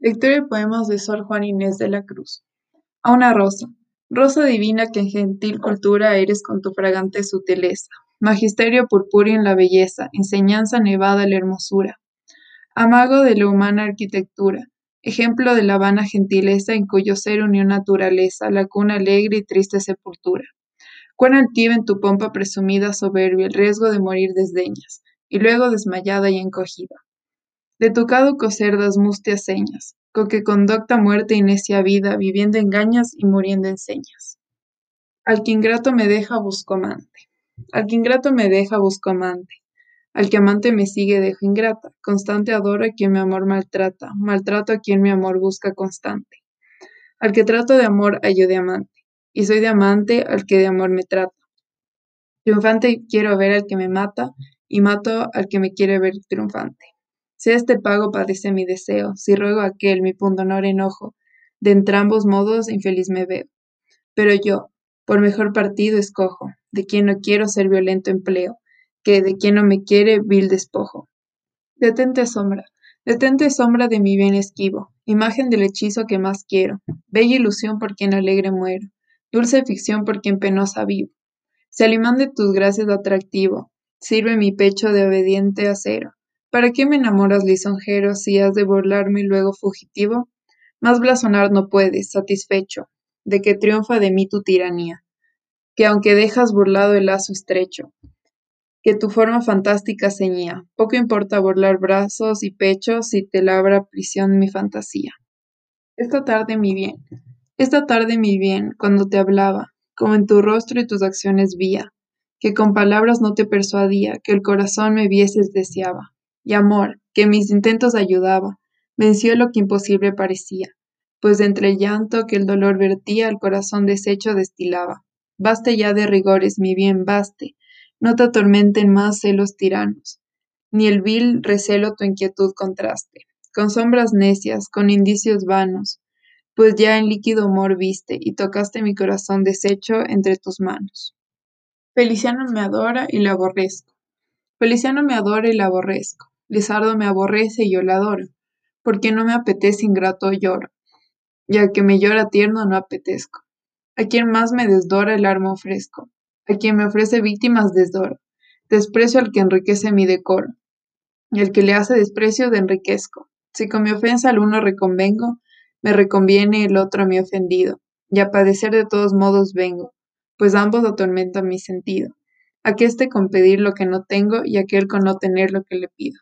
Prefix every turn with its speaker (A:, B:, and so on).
A: Lectura de poemas de Sor Juan Inés de la Cruz. A una rosa, rosa divina que en gentil cultura eres con tu fragante sutileza, magisterio purpúreo en la belleza, enseñanza nevada la hermosura, amago de la humana arquitectura, ejemplo de la vana gentileza en cuyo ser unió naturaleza, la cuna alegre y triste sepultura. Cuán altiva en tu pompa presumida soberbia el riesgo de morir desdeñas, y luego desmayada y encogida de tu caduco ser das mustias señas, con que conducta muerte y necia vida, viviendo engañas y muriendo enseñas. Al que ingrato me deja busco amante, al que ingrato me deja busco amante, al que amante me sigue dejo ingrata, constante adoro a quien mi amor maltrata, maltrato a quien mi amor busca constante. Al que trato de amor hallo de amante, y soy de amante al que de amor me trata. Triunfante quiero ver al que me mata, y mato al que me quiere ver triunfante. Si este pago padece mi deseo, si ruego aquel mi pundonor enojo, de entrambos modos infeliz me veo. Pero yo, por mejor partido escojo, de quien no quiero ser violento empleo, que de quien no me quiere vil despojo. Detente sombra, detente sombra de mi bien esquivo, imagen del hechizo que más quiero, bella ilusión por quien alegre muero, dulce ficción por quien penosa vivo. Si al de tus gracias atractivo, sirve mi pecho de obediente acero, ¿Para qué me enamoras lisonjero si has de burlarme luego fugitivo? Más blasonar no puedes, satisfecho, de que triunfa de mí tu tiranía, que aunque dejas burlado el lazo estrecho, que tu forma fantástica ceñía, poco importa burlar brazos y pechos si te labra prisión mi fantasía. Esta tarde mi bien, esta tarde mi bien, cuando te hablaba, como en tu rostro y tus acciones vía, que con palabras no te persuadía, que el corazón me vieses deseaba y amor, que mis intentos ayudaba, venció lo que imposible parecía, pues de entre el llanto que el dolor vertía el corazón deshecho destilaba. Baste ya de rigores, mi bien, baste, no te atormenten más celos tiranos, ni el vil recelo tu inquietud contraste, con sombras necias, con indicios vanos, pues ya en líquido amor viste y tocaste mi corazón deshecho entre tus manos. Feliciano me adora y la aborrezco. Feliciano me adora y la aborrezco. Lizardo me aborrece y yo la adoro, porque no me apetece ingrato lloro, y que me llora tierno no apetezco. A quien más me desdora el arma ofrezco, a quien me ofrece víctimas desdoro, desprecio al que enriquece mi decoro, y al que le hace desprecio de enriquezco. Si con mi ofensa al uno reconvengo, me reconviene el otro a mi ofendido, y a padecer de todos modos vengo, pues ambos atormentan mi sentido. Aqueste con pedir lo que no tengo y aquel con no tener lo que le pido.